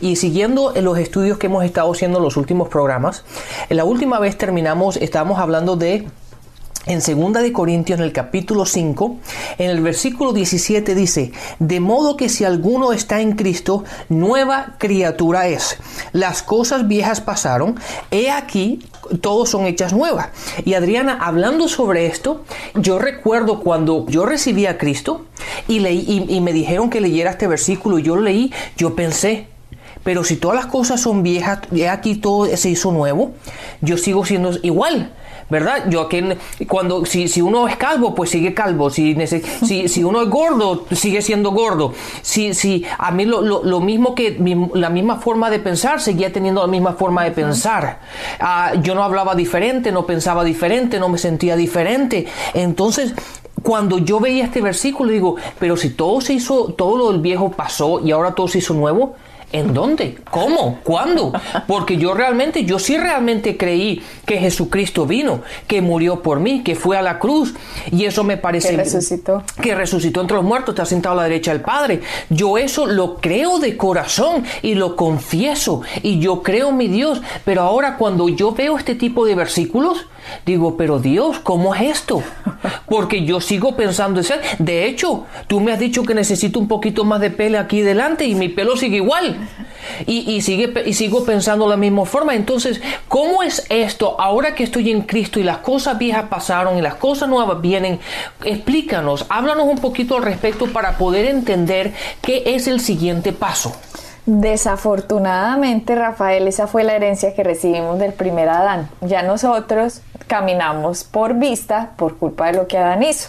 Y siguiendo los estudios que hemos estado haciendo en los últimos programas, en la última vez terminamos, estábamos hablando de en 2 de Corintios en el capítulo 5, en el versículo 17 dice, de modo que si alguno está en Cristo, nueva criatura es. Las cosas viejas pasaron, he aquí, todos son hechas nuevas. Y Adriana, hablando sobre esto, yo recuerdo cuando yo recibí a Cristo y, leí, y, me dijeron que leyera este versículo y yo lo leí, yo pensé, pero si todas las cosas son viejas, he aquí todo se hizo nuevo, yo sigo siendo igual. ¿verdad? Yo aquí, cuando, si, si uno es calvo, pues sigue calvo. Si, si, si uno es gordo, sigue siendo gordo. Si, si a mí lo, lo, mismo que la misma forma de pensar, seguía teniendo la misma forma de pensar. Ah, yo no hablaba diferente, no pensaba diferente, no me sentía diferente. Entonces, cuando yo veía este versículo, digo, pero si todo se hizo, todo lo del viejo pasó y ahora todo se hizo nuevo, ¿En dónde? ¿Cómo? ¿Cuándo? Porque yo realmente, yo sí realmente creí que Jesucristo vino, que murió por mí, que fue a la cruz. Y eso me parece... Que resucitó. Que resucitó entre los muertos, está sentado a la derecha del Padre. Yo eso lo creo de corazón y lo confieso. Y yo creo en mi Dios. Pero ahora cuando yo veo este tipo de versículos, Digo, pero Dios, ¿cómo es esto? Porque yo sigo pensando en De hecho, tú me has dicho que necesito un poquito más de pelo aquí delante y mi pelo sigue igual. Y, sigue, y sigo pensando de la misma forma. Entonces, ¿cómo es esto ahora que estoy en Cristo y las cosas viejas pasaron y las cosas nuevas vienen? Explícanos, háblanos un poquito al respecto para poder entender qué es el siguiente paso. Desafortunadamente, Rafael, esa fue la herencia que recibimos del primer Adán. Ya nosotros caminamos por vista por culpa de lo que Adán hizo.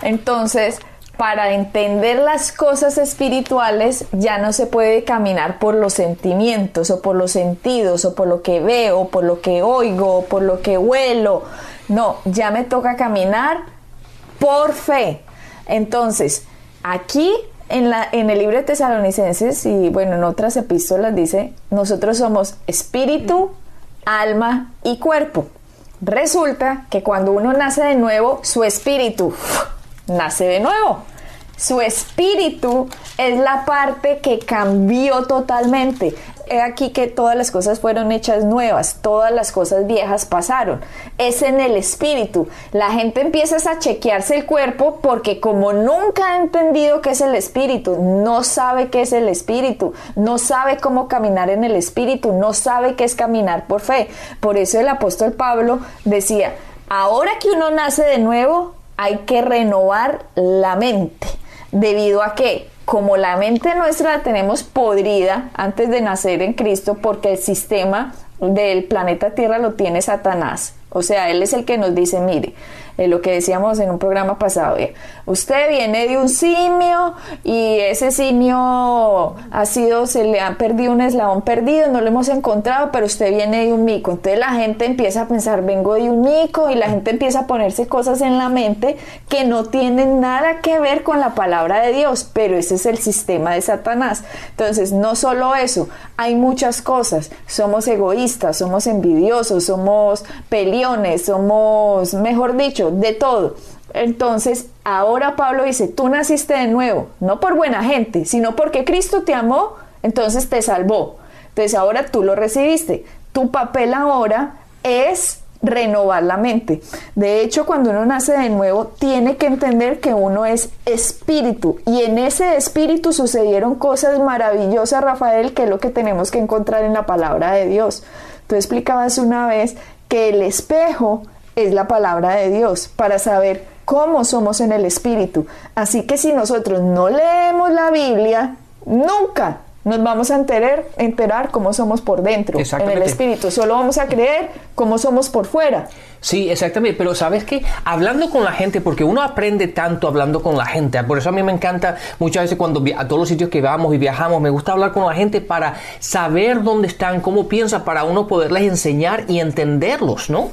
Entonces, para entender las cosas espirituales ya no se puede caminar por los sentimientos o por los sentidos o por lo que veo, o por lo que oigo, o por lo que huelo. No, ya me toca caminar por fe. Entonces, aquí en, el libro de Tesalonicenses y bueno, en otras epístolas dice, nosotros somos espíritu, alma y cuerpo. Resulta que cuando uno nace de nuevo, su espíritu nace de nuevo. Su espíritu es la parte que cambió totalmente aquí que todas las cosas fueron hechas nuevas, todas las cosas viejas pasaron. Es en el espíritu. La gente empieza a chequearse el cuerpo porque como nunca ha entendido qué es el espíritu, no sabe qué es el espíritu, no sabe cómo caminar en el espíritu, no sabe qué es caminar por fe. Por eso el apóstol Pablo decía, ahora que uno nace de nuevo, hay que renovar la mente. ¿Debido a qué? Como la mente nuestra la tenemos podrida antes de nacer en Cristo porque el sistema del planeta Tierra lo tiene Satanás. O sea, Él es el que nos dice, mire, eh, lo que decíamos en un programa pasado, usted viene de un simio y ese simio ha sido, se le ha perdido un eslabón perdido, no lo hemos encontrado, pero usted viene de un mico. Entonces la gente empieza a pensar, vengo de un mico y la gente empieza a ponerse cosas en la mente que no tienen nada que ver con la palabra de Dios, pero ese es el sistema de Satanás. Entonces, no solo eso, hay muchas cosas. Somos egoístas, somos envidiosos, somos peliones, somos, mejor dicho, de todo. Entonces, ahora Pablo dice, tú naciste de nuevo, no por buena gente, sino porque Cristo te amó, entonces te salvó. Entonces, ahora tú lo recibiste. Tu papel ahora es renovar la mente. De hecho, cuando uno nace de nuevo, tiene que entender que uno es espíritu y en ese espíritu sucedieron cosas maravillosas, Rafael, que es lo que tenemos que encontrar en la palabra de Dios. Tú explicabas una vez que el espejo es la palabra de Dios para saber cómo somos en el Espíritu. Así que si nosotros no leemos la Biblia, nunca nos vamos a enterar, enterar cómo somos por dentro, en el Espíritu. Solo vamos a creer como somos por fuera. Sí, exactamente, pero sabes que hablando con la gente, porque uno aprende tanto hablando con la gente, por eso a mí me encanta muchas veces cuando a todos los sitios que vamos y viajamos, me gusta hablar con la gente para saber dónde están, cómo piensan, para uno poderles enseñar y entenderlos, ¿no?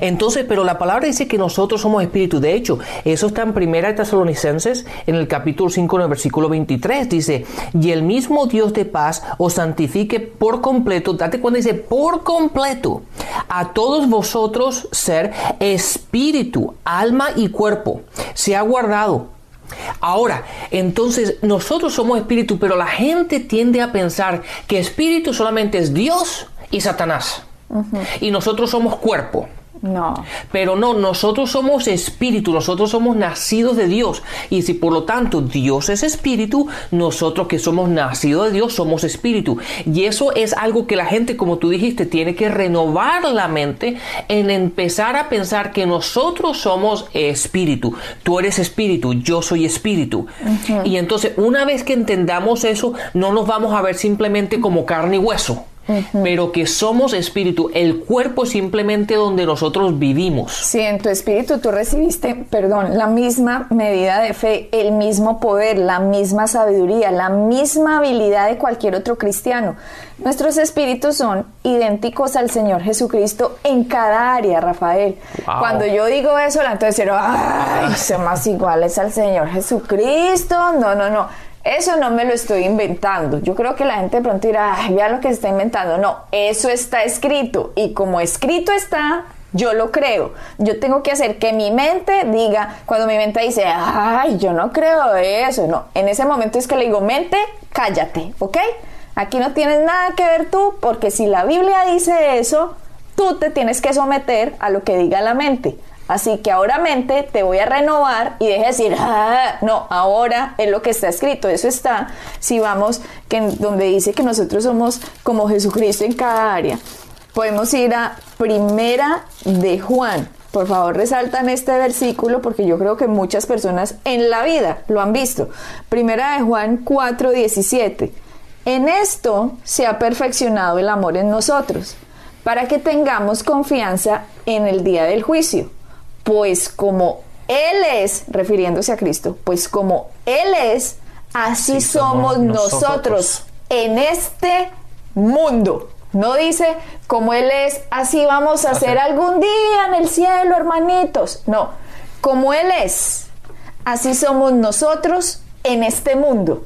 Entonces, pero la palabra dice que nosotros somos espíritu, de hecho, eso está en Primera de Tesalonicenses, en el capítulo 5, en el versículo 23, dice, y el mismo Dios de paz os santifique por completo, date cuenta, dice, por completo, a todos vosotros, ser espíritu, alma y cuerpo. Se ha guardado. Ahora, entonces nosotros somos espíritu, pero la gente tiende a pensar que espíritu solamente es Dios y Satanás. Y nosotros somos cuerpo. No. Pero no, nosotros somos espíritu, nosotros somos nacidos de Dios. Y si por lo tanto Dios es espíritu, nosotros que somos nacidos de Dios somos espíritu. Y eso es algo que la gente, como tú dijiste, tiene que renovar la mente en empezar a pensar que nosotros somos espíritu. Tú eres espíritu, yo soy espíritu. Y entonces una vez que entendamos eso, no nos vamos a ver simplemente como carne y hueso pero que somos espíritu. El cuerpo es simplemente donde nosotros vivimos. Sí, en tu espíritu tú recibiste, perdón, la misma medida de fe, el mismo poder, la misma sabiduría, la misma habilidad de cualquier otro cristiano. Nuestros espíritus son idénticos al Señor Jesucristo en cada área, Rafael. Cuando yo digo eso, la dice, ay, son más iguales al Señor Jesucristo. No, no, no. Eso no me lo estoy inventando. Yo creo que la gente de pronto dirá, ay, vea lo que se está inventando. No, eso está escrito. Y como escrito está, yo lo creo. Yo tengo que hacer que mi mente diga, cuando mi mente dice, ay, yo no creo eso. No, en ese momento es que le digo, mente, cállate, ¿ok? Aquí no tienes nada que ver tú, porque si la Biblia dice eso, tú te tienes que someter a lo que diga la mente. Así que ahora mente te voy a renovar y deje de decir, ah, no, ahora es lo que está escrito. Eso está, si vamos, que donde dice que nosotros somos como Jesucristo en cada área. Podemos ir a Primera de Juan. Por favor, resaltan este versículo porque yo creo que muchas personas en la vida lo han visto. Primera de Juan 4:17. En esto se ha perfeccionado el amor en nosotros, para que tengamos confianza en el día del juicio pues como Él es, refiriéndose a Cristo, pues como Él es, así somos, nosotros. en este mundo. No dice, como Él es, así vamos a ser algún día en el cielo, hermanitos. No, como Él es, así somos nosotros en este mundo.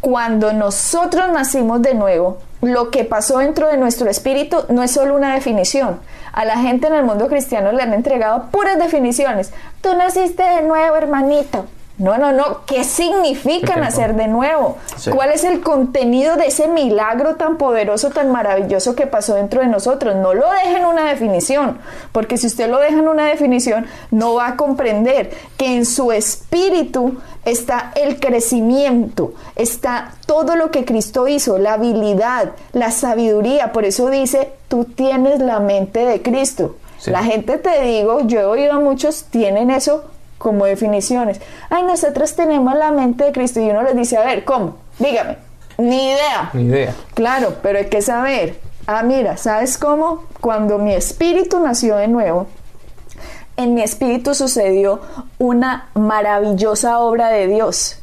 Cuando nosotros nacimos de nuevo, lo que pasó dentro de nuestro espíritu no es solo una definición, a la gente en el mundo cristiano le han entregado puras definiciones. Tú naciste de nuevo, hermanito. No, no, no. ¿Qué significa nacer de nuevo? ¿Cuál es el contenido de ese milagro tan poderoso, tan maravilloso que pasó dentro de nosotros? No lo dejen en una definición, porque si usted lo deja en una definición, no va a comprender que en su espíritu está el crecimiento, está todo lo que Cristo hizo, la habilidad, la sabiduría. Por eso dice, tú tienes la mente de Cristo. La gente, te digo, yo he oído a muchos, tienen eso como definiciones. Ay, nosotros tenemos la mente de Cristo y uno les dice, a ver, ¿cómo? Dígame. Ni idea. Ni idea. Claro, pero hay que saber. Ah, mira, ¿sabes cómo? Cuando mi espíritu nació de nuevo, en mi espíritu sucedió una maravillosa obra de Dios.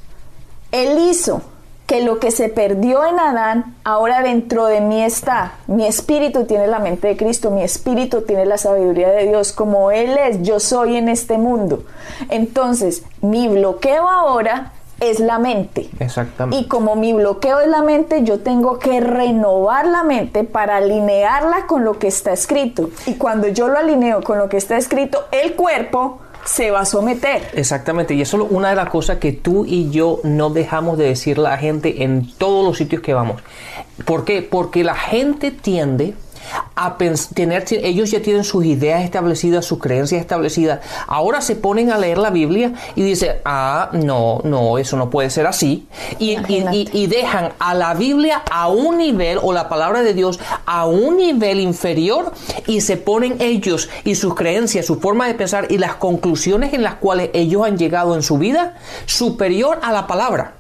Él hizo que lo que se perdió en Adán, ahora dentro de mí está. Mi espíritu tiene la mente de Cristo, mi espíritu tiene la sabiduría de Dios, como Él es, yo soy en este mundo. Entonces, mi bloqueo ahora es la mente. Exactamente. Y como mi bloqueo es la mente, yo tengo que renovar la mente para alinearla con lo que está escrito. Y cuando yo lo alineo con lo que está escrito, el cuerpo se va a someter. Exactamente, y eso es una de las cosas que tú y yo no dejamos de decir a la gente en todos los sitios que vamos. ¿Por qué? Porque la gente tiende a tener, ellos ya tienen sus ideas establecidas, sus creencias establecidas. Ahora se ponen a leer la Biblia y dicen, ah, no, no, eso no puede ser así. Y, y, dejan a la Biblia a un nivel, o la palabra de Dios, a un nivel inferior y se ponen ellos y sus creencias, su forma de pensar y las conclusiones en las cuales ellos han llegado en su vida superior a la palabra.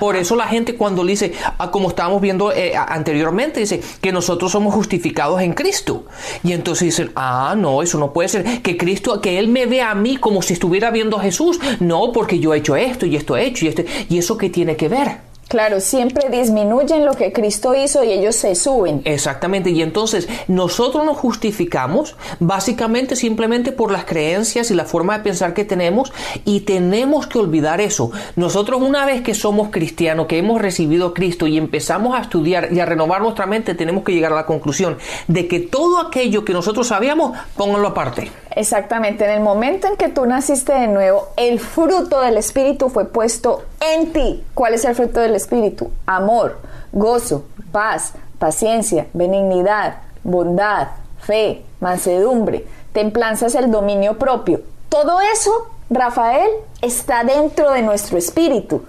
Por eso la gente cuando dice, ah, como estábamos viendo eh, anteriormente, dice que nosotros somos justificados en Cristo. Y entonces dicen, ah, no, eso no puede ser. Que Cristo, que Él me vea a mí como si estuviera viendo a Jesús. No, porque yo he hecho esto y esto he hecho y esto. ¿Y eso qué tiene que ver? Claro, siempre disminuyen lo que Cristo hizo y ellos se suben. Exactamente, y entonces nosotros nos justificamos básicamente simplemente por las creencias y la forma de pensar que tenemos y tenemos que olvidar eso. Nosotros una vez que somos cristianos, que hemos recibido a Cristo y empezamos a estudiar y a renovar nuestra mente, tenemos que llegar a la conclusión de que todo aquello que nosotros sabíamos, pónganlo aparte. Exactamente, en el momento en que tú naciste de nuevo, el fruto del Espíritu fue puesto en ti. ¿Cuál es el fruto del Espíritu? Amor, gozo, paz, paciencia, benignidad, bondad, fe, mansedumbre, templanza es el dominio propio. Todo eso, Rafael, está dentro de nuestro espíritu.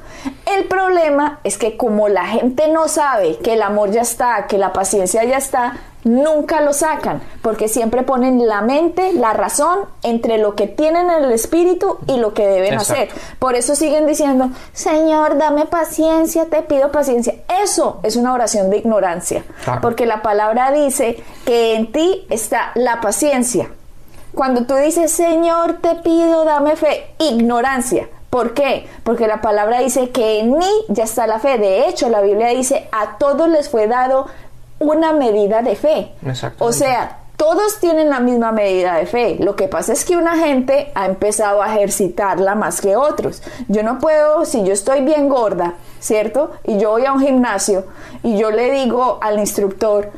El problema es que como la gente no sabe que el amor ya está, que la paciencia ya está, nunca lo sacan, porque siempre ponen la mente, la razón entre lo que tienen en el espíritu y lo que deben hacer. Por eso siguen diciendo, Señor, dame paciencia, te pido paciencia. Eso es una oración de ignorancia, porque la palabra dice que en ti está la paciencia. Cuando tú dices, Señor, te pido, dame fe, ignorancia. ¿Por qué? Porque la palabra dice que en mí ya está la fe. De hecho, la Biblia dice, a todos les fue dado una medida de fe. O sea, todos tienen la misma medida de fe. Lo que pasa es que una gente ha empezado a ejercitarla más que otros. Yo no puedo, si yo estoy bien gorda, ¿cierto? Y yo voy a un gimnasio y yo le digo al instructor,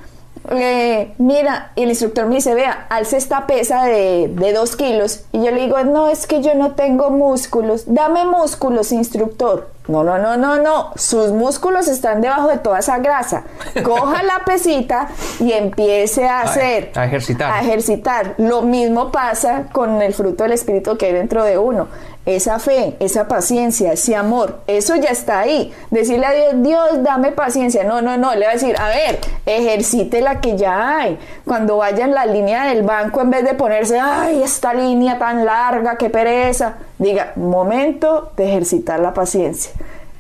eh, mira, y el instructor me dice, vea, alce esta pesa de, de dos kilos. Y yo le digo, no, es que yo no tengo músculos. Dame músculos, instructor. No, no, no, no, no. Sus músculos están debajo de toda esa grasa. Coja la pesita y empiece a hacer. A ejercitar. A ejercitar. Lo mismo pasa con el fruto del Espíritu que hay dentro de uno. Esa fe, esa paciencia, ese amor, eso ya está ahí. Decirle a Dios, Dios, dame paciencia. No, no, no. Le va a decir, a ver, ejercite la que ya hay. Cuando vaya en la línea del banco, en vez de ponerse, ay, esta línea tan larga, qué pereza Diga, momento de ejercitar la paciencia.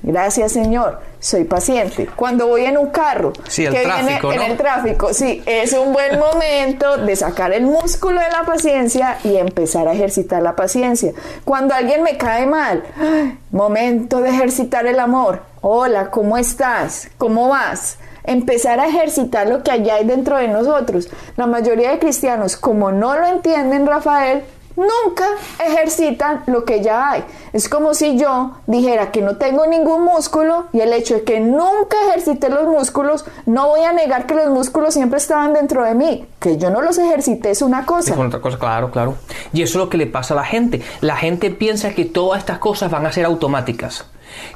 Gracias, Señor. Soy paciente. Cuando voy en un carro que viene en el tráfico, sí, es un buen momento de sacar el músculo de la paciencia y empezar a ejercitar la paciencia. Cuando alguien me cae mal, momento de ejercitar el amor. Hola, ¿cómo estás? ¿Cómo vas? empezar a ejercitar lo que allá hay dentro de nosotros. La mayoría de cristianos, como no lo entienden, Rafael, nunca ejercitan lo que ya hay. Es como si yo dijera que no tengo ningún músculo y el hecho de que nunca ejercité los músculos, no voy a negar que los músculos siempre estaban dentro de mí. Que yo no los ejercité es una cosa. Es otra cosa, claro, claro. Y eso es lo que le pasa a la gente. La gente piensa que todas estas cosas van a ser automáticas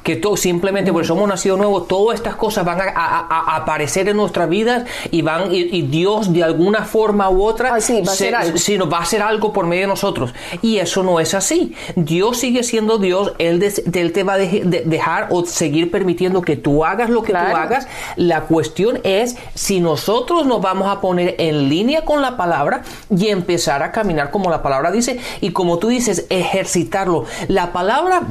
que todo, simplemente porque somos nacidos nuevos, todas estas cosas van a, aparecer en nuestras vidas y van y, Dios de alguna forma u otra va, a va a hacer algo por medio de nosotros. Y eso no es así. Dios sigue siendo Dios, Él, te va a dejar o seguir permitiendo que tú hagas lo que tú hagas. La cuestión es si nosotros nos vamos a poner en línea con la palabra y empezar a caminar como la palabra dice y como tú dices, ejercitarlo. La palabra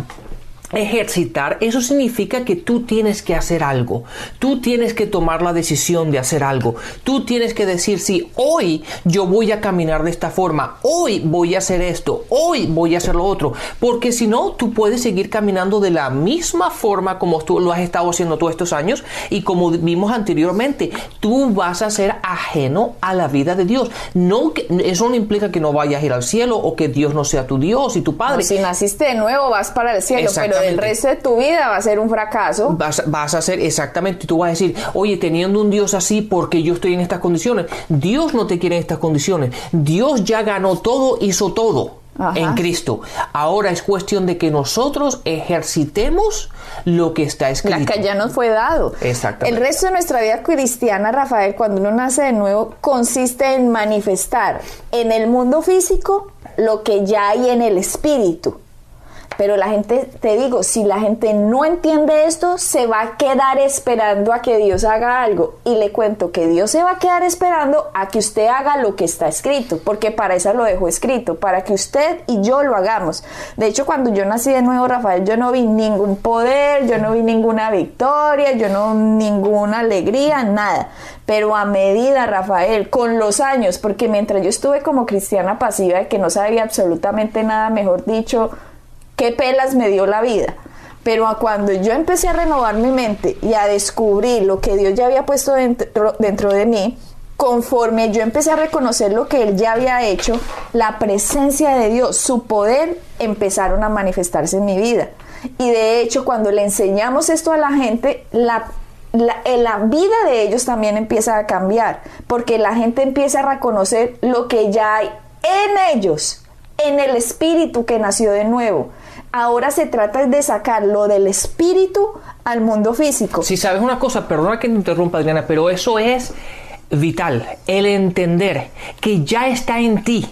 ejercitar, eso significa que tú tienes que hacer algo, tú tienes que tomar la decisión de hacer algo, tú tienes que decir, sí, hoy yo voy a caminar de esta forma, hoy voy a hacer esto, hoy voy a hacer lo otro, porque si no, tú puedes seguir caminando de la misma forma como tú lo has estado haciendo todos estos años y como vimos anteriormente, tú vas a ser ajeno a la vida de Dios. No, eso no implica que no vayas a ir al cielo o que Dios no sea tu Dios y tu Padre. si naciste de nuevo, vas para el cielo, pero el resto de tu vida va a ser un fracaso. Vas, vas a ser exactamente, tú vas a decir, oye, teniendo un Dios así, porque yo estoy en estas condiciones? Dios no te quiere en estas condiciones. Dios ya ganó todo, hizo todo. en Cristo. Ahora es cuestión de que nosotros ejercitemos lo que está escrito. La que ya nos fue dado. Exactamente. El resto de nuestra vida cristiana, Rafael, cuando uno nace de nuevo, consiste en manifestar en el mundo físico lo que ya hay en el espíritu. Pero la gente, te digo, si la gente no entiende esto, se va a quedar esperando a que Dios haga algo. Y le cuento que Dios se va a quedar esperando a que usted haga lo que está escrito, porque para eso lo dejó escrito, para que usted y yo lo hagamos. De hecho, cuando yo nací de nuevo, Rafael, yo no vi ningún poder, yo no vi ninguna victoria, yo no ninguna alegría, nada. Pero a medida, Rafael, con los años, porque mientras yo estuve como cristiana pasiva, que no sabía absolutamente nada, mejor dicho, qué pelas me dio la vida. Pero cuando yo empecé a renovar mi mente y a descubrir lo que Dios ya había puesto dentro, dentro de mí, conforme yo empecé a reconocer lo que Él ya había hecho, la presencia de Dios, su poder, empezaron a manifestarse en mi vida. Y de hecho, cuando le enseñamos esto a la gente, la, la, la, vida de ellos también empieza a cambiar, porque la gente empieza a reconocer lo que ya hay en ellos, en el espíritu que nació de nuevo. Ahora se trata de sacar lo del espíritu al mundo físico. Si sabes una cosa, perdona que te interrumpa Adriana, pero eso es vital, el entender que ya está en ti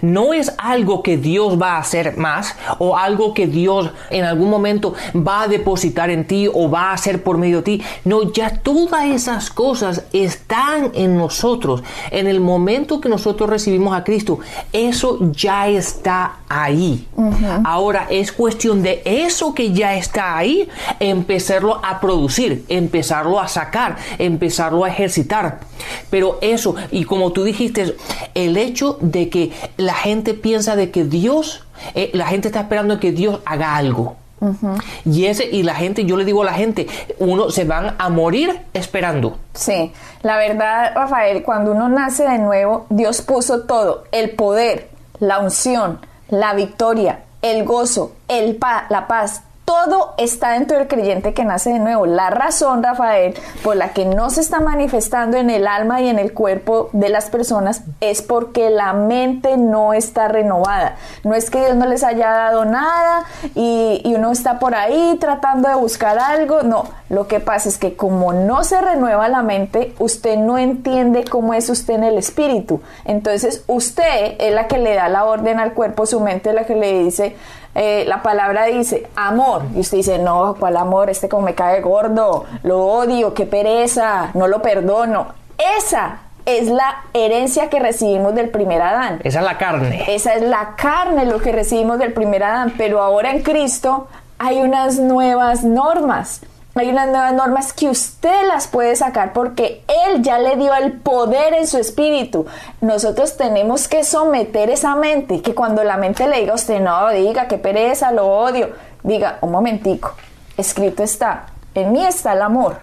no es algo que Dios va a hacer más o algo que Dios en algún momento va a depositar en ti o va a hacer por medio de ti. No, ya todas esas cosas están en nosotros. En el momento que nosotros recibimos a Cristo, eso ya está ahí. Ahora es cuestión de eso que ya está ahí, empezarlo a producir, empezarlo a sacar, empezarlo a ejercitar. Pero eso, y como tú dijiste, el hecho de que la gente piensa de que Dios, eh, la gente está esperando que Dios haga algo. Y ese, y la gente, yo le digo a la gente, uno se van a morir esperando. Sí, la verdad, Rafael, cuando uno nace de nuevo, Dios puso todo, el poder, la unción, la victoria, el gozo, el pa la paz, todo está dentro del creyente que nace de nuevo. La razón, Rafael, por la que no se está manifestando en el alma y en el cuerpo de las personas es porque la mente no está renovada. No es que Dios no les haya dado nada y, uno está por ahí tratando de buscar algo. No, lo que pasa es que como no se renueva la mente, usted no entiende cómo es usted en el espíritu. Entonces usted es la que le da la orden al cuerpo, su mente es la que le dice, eh, la palabra dice amor, y usted dice, no, ¿cuál amor? Este como me cae gordo, lo odio, qué pereza, no lo perdono. Esa es la herencia que recibimos del primer Adán. Esa es la carne. Esa es la carne, lo que recibimos del primer Adán. Pero ahora en Cristo hay unas nuevas normas. Hay unas nuevas normas que usted las puede sacar porque Él ya le dio el poder en su espíritu. Nosotros tenemos que someter esa mente, que cuando la mente le diga a usted, no, diga que pereza, lo odio, diga, un momentico, escrito está, en mí está el amor.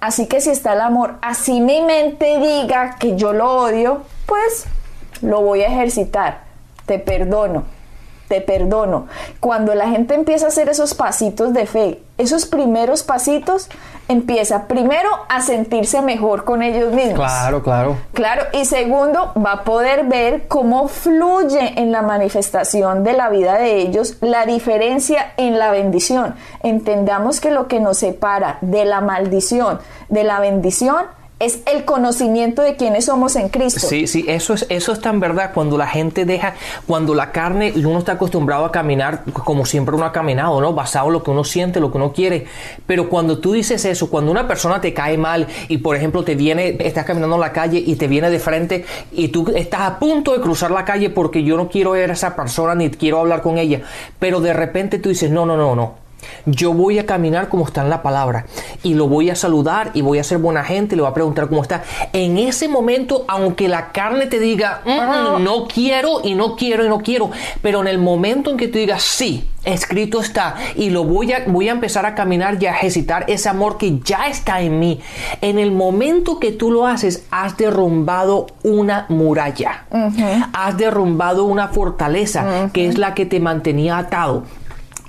Así que si está el amor, así mi mente diga que yo lo odio, pues lo voy a ejercitar, te perdono te perdono. Cuando la gente empieza a hacer esos pasitos de fe, esos primeros pasitos, empieza primero a sentirse mejor con ellos mismos. Claro, claro. Claro, y segundo, va a poder ver cómo fluye en la manifestación de la vida de ellos la diferencia en la bendición. Entendamos que lo que nos separa de la maldición, de la bendición, es el conocimiento de quiénes somos en Cristo. Sí, sí, eso es, eso es tan verdad. Cuando la gente deja, cuando la carne, uno está acostumbrado a caminar como siempre uno ha caminado, ¿no? Basado en lo que uno siente, lo que uno quiere. Pero cuando tú dices eso, cuando una persona te cae mal y, por ejemplo, te viene, estás caminando en la calle y te viene de frente y tú estás a punto de cruzar la calle porque yo no quiero ver a esa persona ni quiero hablar con ella, pero de repente tú dices, no, no, no, no yo voy a caminar como está en la palabra y lo voy a saludar y voy a ser buena gente y le voy a preguntar cómo está. En ese momento, aunque la carne te diga, mm, no quiero y no quiero y no quiero, pero en el momento en que tú digas, sí, escrito está y lo voy a, voy a empezar a caminar y a ejercitar ese amor que ya está en mí, en el momento que tú lo haces, has derrumbado una muralla, has derrumbado una fortaleza que es la que te mantenía atado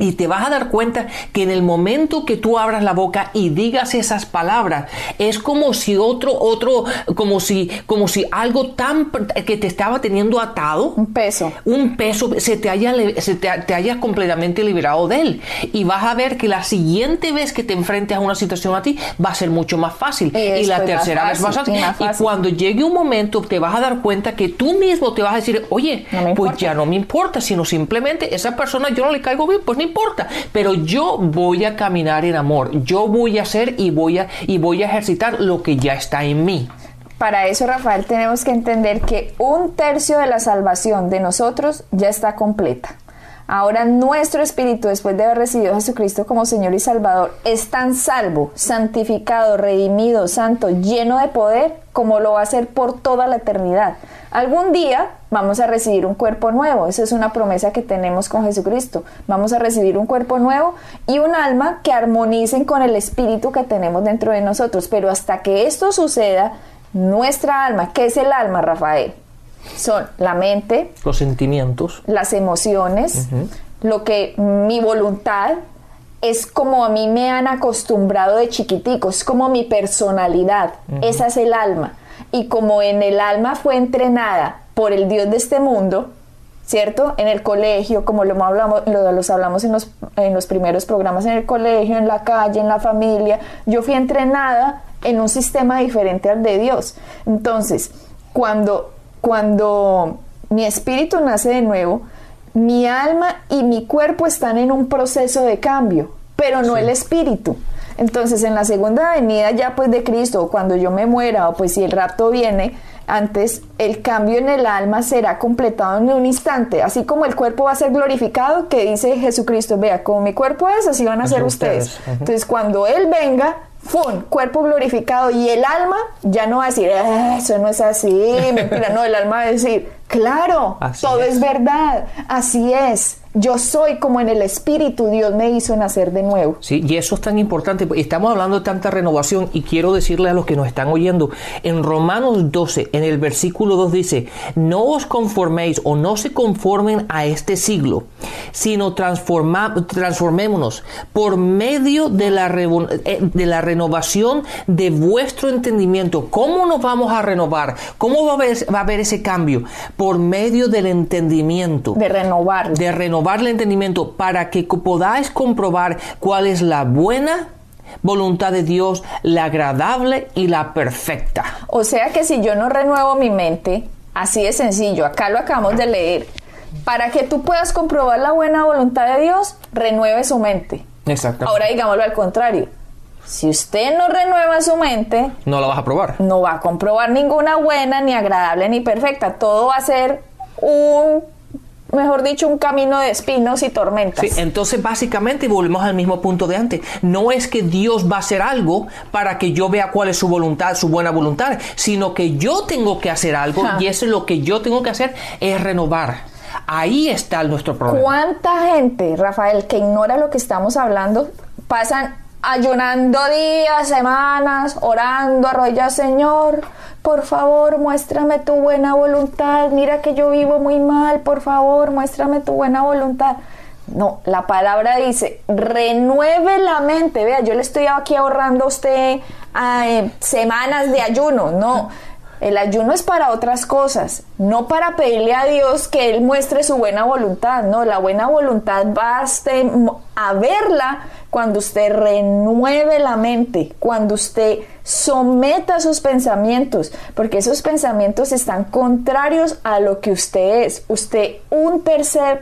Y te vas a dar cuenta que en el momento que tú abras la boca y digas esas palabras, es como si otro, otro, como si, como si algo tan que te estaba teniendo atado, un peso, un peso, se te haya, se te, te haya completamente liberado de él. Y vas a ver que la siguiente vez que te enfrentes a una situación a ti, va a ser mucho más fácil. Y, la tercera vez más fácil. Y cuando llegue un momento, te vas a dar cuenta que tú mismo te vas a decir, oye, pues ya no me importa, sino simplemente esa persona yo no le caigo bien, pues ni pero yo voy a caminar en amor, yo voy a hacer y voy a, y voy a ejercitar lo que ya está en mí. Para eso, Rafael, tenemos que entender que un tercio de la salvación de nosotros ya está completa. Ahora nuestro espíritu, después de haber recibido a Jesucristo como Señor y Salvador, es tan salvo, santificado, redimido, santo, lleno de poder, como lo va a ser por toda la eternidad. Algún día vamos a recibir un cuerpo nuevo, esa es una promesa que tenemos con Jesucristo. Vamos a recibir un cuerpo nuevo y un alma que armonicen con el espíritu que tenemos dentro de nosotros. Pero hasta que esto suceda, nuestra alma, ¿qué es el alma, Rafael? Son la mente, los sentimientos, las emociones, lo que mi voluntad es como a mí me han acostumbrado de chiquitico, es como mi personalidad, esa es el alma. Y como en el alma fue entrenada por el Dios de este mundo, ¿cierto? En el colegio, como lo hablamos, lo, los hablamos en los, en los primeros programas, en el colegio, en la calle, en la familia, yo fui entrenada en un sistema diferente al de Dios. Entonces, cuando cuando mi espíritu nace de nuevo, mi alma y mi cuerpo están en un proceso de cambio, pero no el espíritu. Entonces, en la segunda venida ya pues de Cristo, o cuando yo me muera, o pues si el rapto viene, antes el cambio en el alma será completado en un instante, así como el cuerpo va a ser glorificado, que dice Jesucristo, vea, como mi cuerpo es, así van a ser ustedes. Entonces, cuando Él venga, ¡fum! Cuerpo glorificado y el alma ya no va a decir, ah, eso no es así, mentira, no, el alma va a decir, claro, todo es verdad, así es yo soy como en el Espíritu Dios me hizo nacer de nuevo. Sí, y eso es tan importante. Estamos hablando de tanta renovación y quiero decirle a los que nos están oyendo, en Romanos 12, en el versículo 2 dice, no os conforméis o no se conformen a este siglo, sino transformémonos por medio de la, eh, de la renovación de vuestro entendimiento. ¿Cómo nos vamos a renovar? ¿Cómo va a haber, va a haber ese cambio? Por medio del entendimiento. De renovar. De renovar el entendimiento para que podáis comprobar cuál es la buena voluntad de Dios, la agradable y la perfecta. O sea que si yo no renuevo mi mente, así de sencillo, acá lo acabamos de leer, para que tú puedas comprobar la buena voluntad de Dios, renueve su mente. Exacto. Ahora digámoslo al contrario. Si usted no renueva su mente, no la vas a probar. No va a comprobar ninguna buena, ni agradable, ni perfecta. Todo va a ser un mejor dicho, un camino de espinos y tormentas. Sí, entonces básicamente volvemos al mismo punto de antes. No es que Dios va a hacer algo para que yo vea cuál es su voluntad, su buena voluntad, sino que yo tengo que hacer algo y eso es lo que yo tengo que hacer es renovar. Ahí está nuestro problema. ¿Cuánta gente, Rafael, que ignora lo que estamos hablando, pasan ayunando días, semanas, orando, arroya, Señor, por favor, muéstrame tu buena voluntad, mira que yo vivo muy mal, por favor, muéstrame tu buena voluntad. No, la palabra dice, renueve la mente. Vea, yo le estoy aquí ahorrando a usted eh, semanas de ayuno. No, el ayuno es para otras cosas, no para pedirle a Dios que Él muestre su buena voluntad. No, la buena voluntad va a verla cuando usted renueve la mente, cuando usted someta sus pensamientos, porque esos pensamientos están contrarios a lo que usted es. Usted, un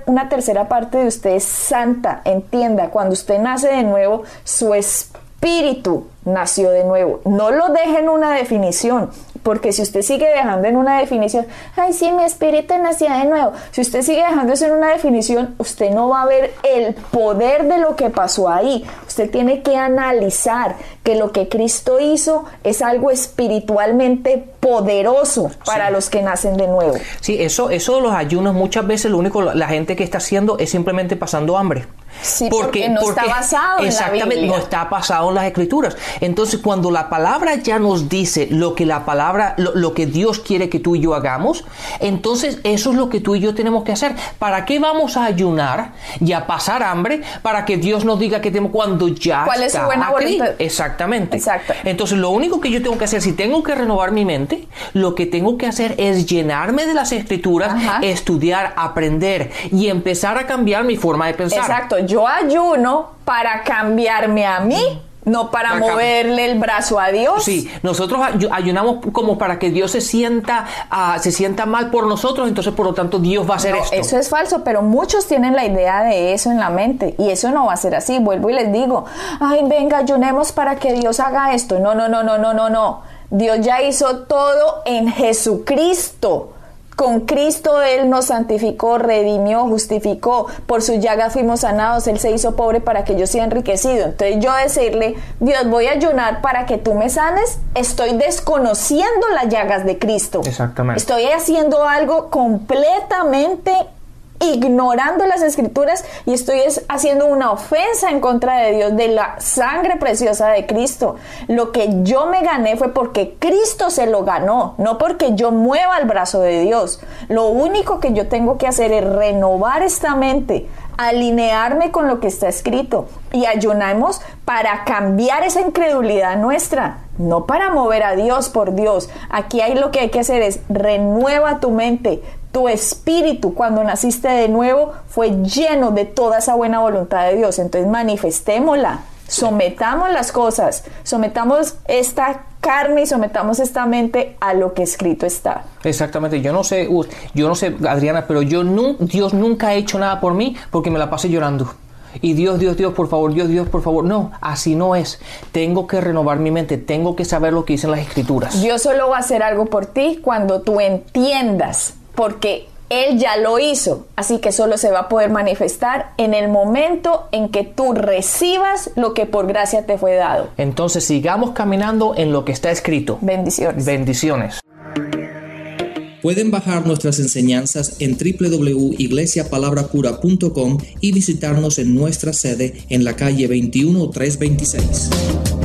una tercera parte de usted es santa, entienda, cuando usted nace de nuevo, su espíritu nació de nuevo. No lo deje en una definición, porque si usted sigue dejando en una definición, ay, sí, mi espíritu nació de nuevo. Si usted sigue dejando eso en una definición, usted no va a ver el poder de lo que pasó ahí. Usted tiene que analizar que lo que Cristo hizo es algo espiritualmente poderoso para los que nacen de nuevo. Sí, eso, eso de los ayunos muchas veces lo único la gente que está haciendo es simplemente pasando hambre Sí, porque, no está basado en la Biblia. no está basado en las escrituras. Entonces, cuando la palabra ya nos dice lo que la palabra, lo, que Dios quiere que tú y yo hagamos, entonces eso es lo que tú y yo tenemos que hacer. ¿Para qué vamos a ayunar y a pasar hambre? Para que Dios nos diga que tenemos cuando ya ¿Cuál es su buena voluntad? Exactamente. Exacto. Entonces, lo único que yo tengo que hacer, si tengo que renovar mi mente, lo que tengo que hacer es llenarme de las escrituras, estudiar, aprender y empezar a cambiar mi forma de pensar. Exacto yo ayuno para cambiarme a mí. No para, moverle el brazo a Dios. Sí, nosotros ayunamos como para que Dios se sienta, uh, se sienta mal por nosotros, entonces por lo tanto Dios va a hacer esto. Eso es falso, pero muchos tienen la idea de eso en la mente y eso no va a ser así. Vuelvo y les digo, ay, venga, ayunemos para que Dios haga esto. No, no, no, no, no, no, no. Dios ya hizo todo en Jesucristo. Con Cristo Él nos santificó, redimió, justificó. Por su llaga fuimos sanados. Él se hizo pobre para que yo sea enriquecido. Entonces yo decirle, Dios, voy a ayunar para que tú me sanes, estoy desconociendo las llagas de Cristo. Exactamente. Estoy haciendo algo completamente ignorando las escrituras y estoy haciendo una ofensa en contra de Dios, de la sangre preciosa de Cristo. Lo que yo me gané fue porque Cristo se lo ganó, no porque yo mueva el brazo de Dios. Lo único que yo tengo que hacer es renovar esta mente, alinearme con lo que está escrito y ayunamos para cambiar esa incredulidad nuestra, no para mover a Dios por Dios. Aquí hay lo que hay que hacer es renueva tu mente, tu espíritu cuando naciste de nuevo fue lleno de toda esa buena voluntad de Dios. Entonces manifestémosla, sometamos las cosas, sometamos esta carne y sometamos esta mente a lo que escrito está. Exactamente, yo no sé, yo no sé, Adriana, pero yo no, Dios nunca ha hecho nada por mí porque me la pasé llorando. Y Dios, Dios, Dios, por favor, Dios, Dios, por favor. No, así no es. Tengo que renovar mi mente, tengo que saber lo que dicen las escrituras. Dios solo va a hacer algo por ti cuando tú entiendas porque Él ya lo hizo, así que solo se va a poder manifestar en el momento en que tú recibas lo que por gracia te fue dado. Entonces sigamos caminando en lo que está escrito. Bendiciones. Bendiciones. Pueden bajar nuestras enseñanzas en www.iglesiapalabracura.com y visitarnos en nuestra sede en la calle 21326.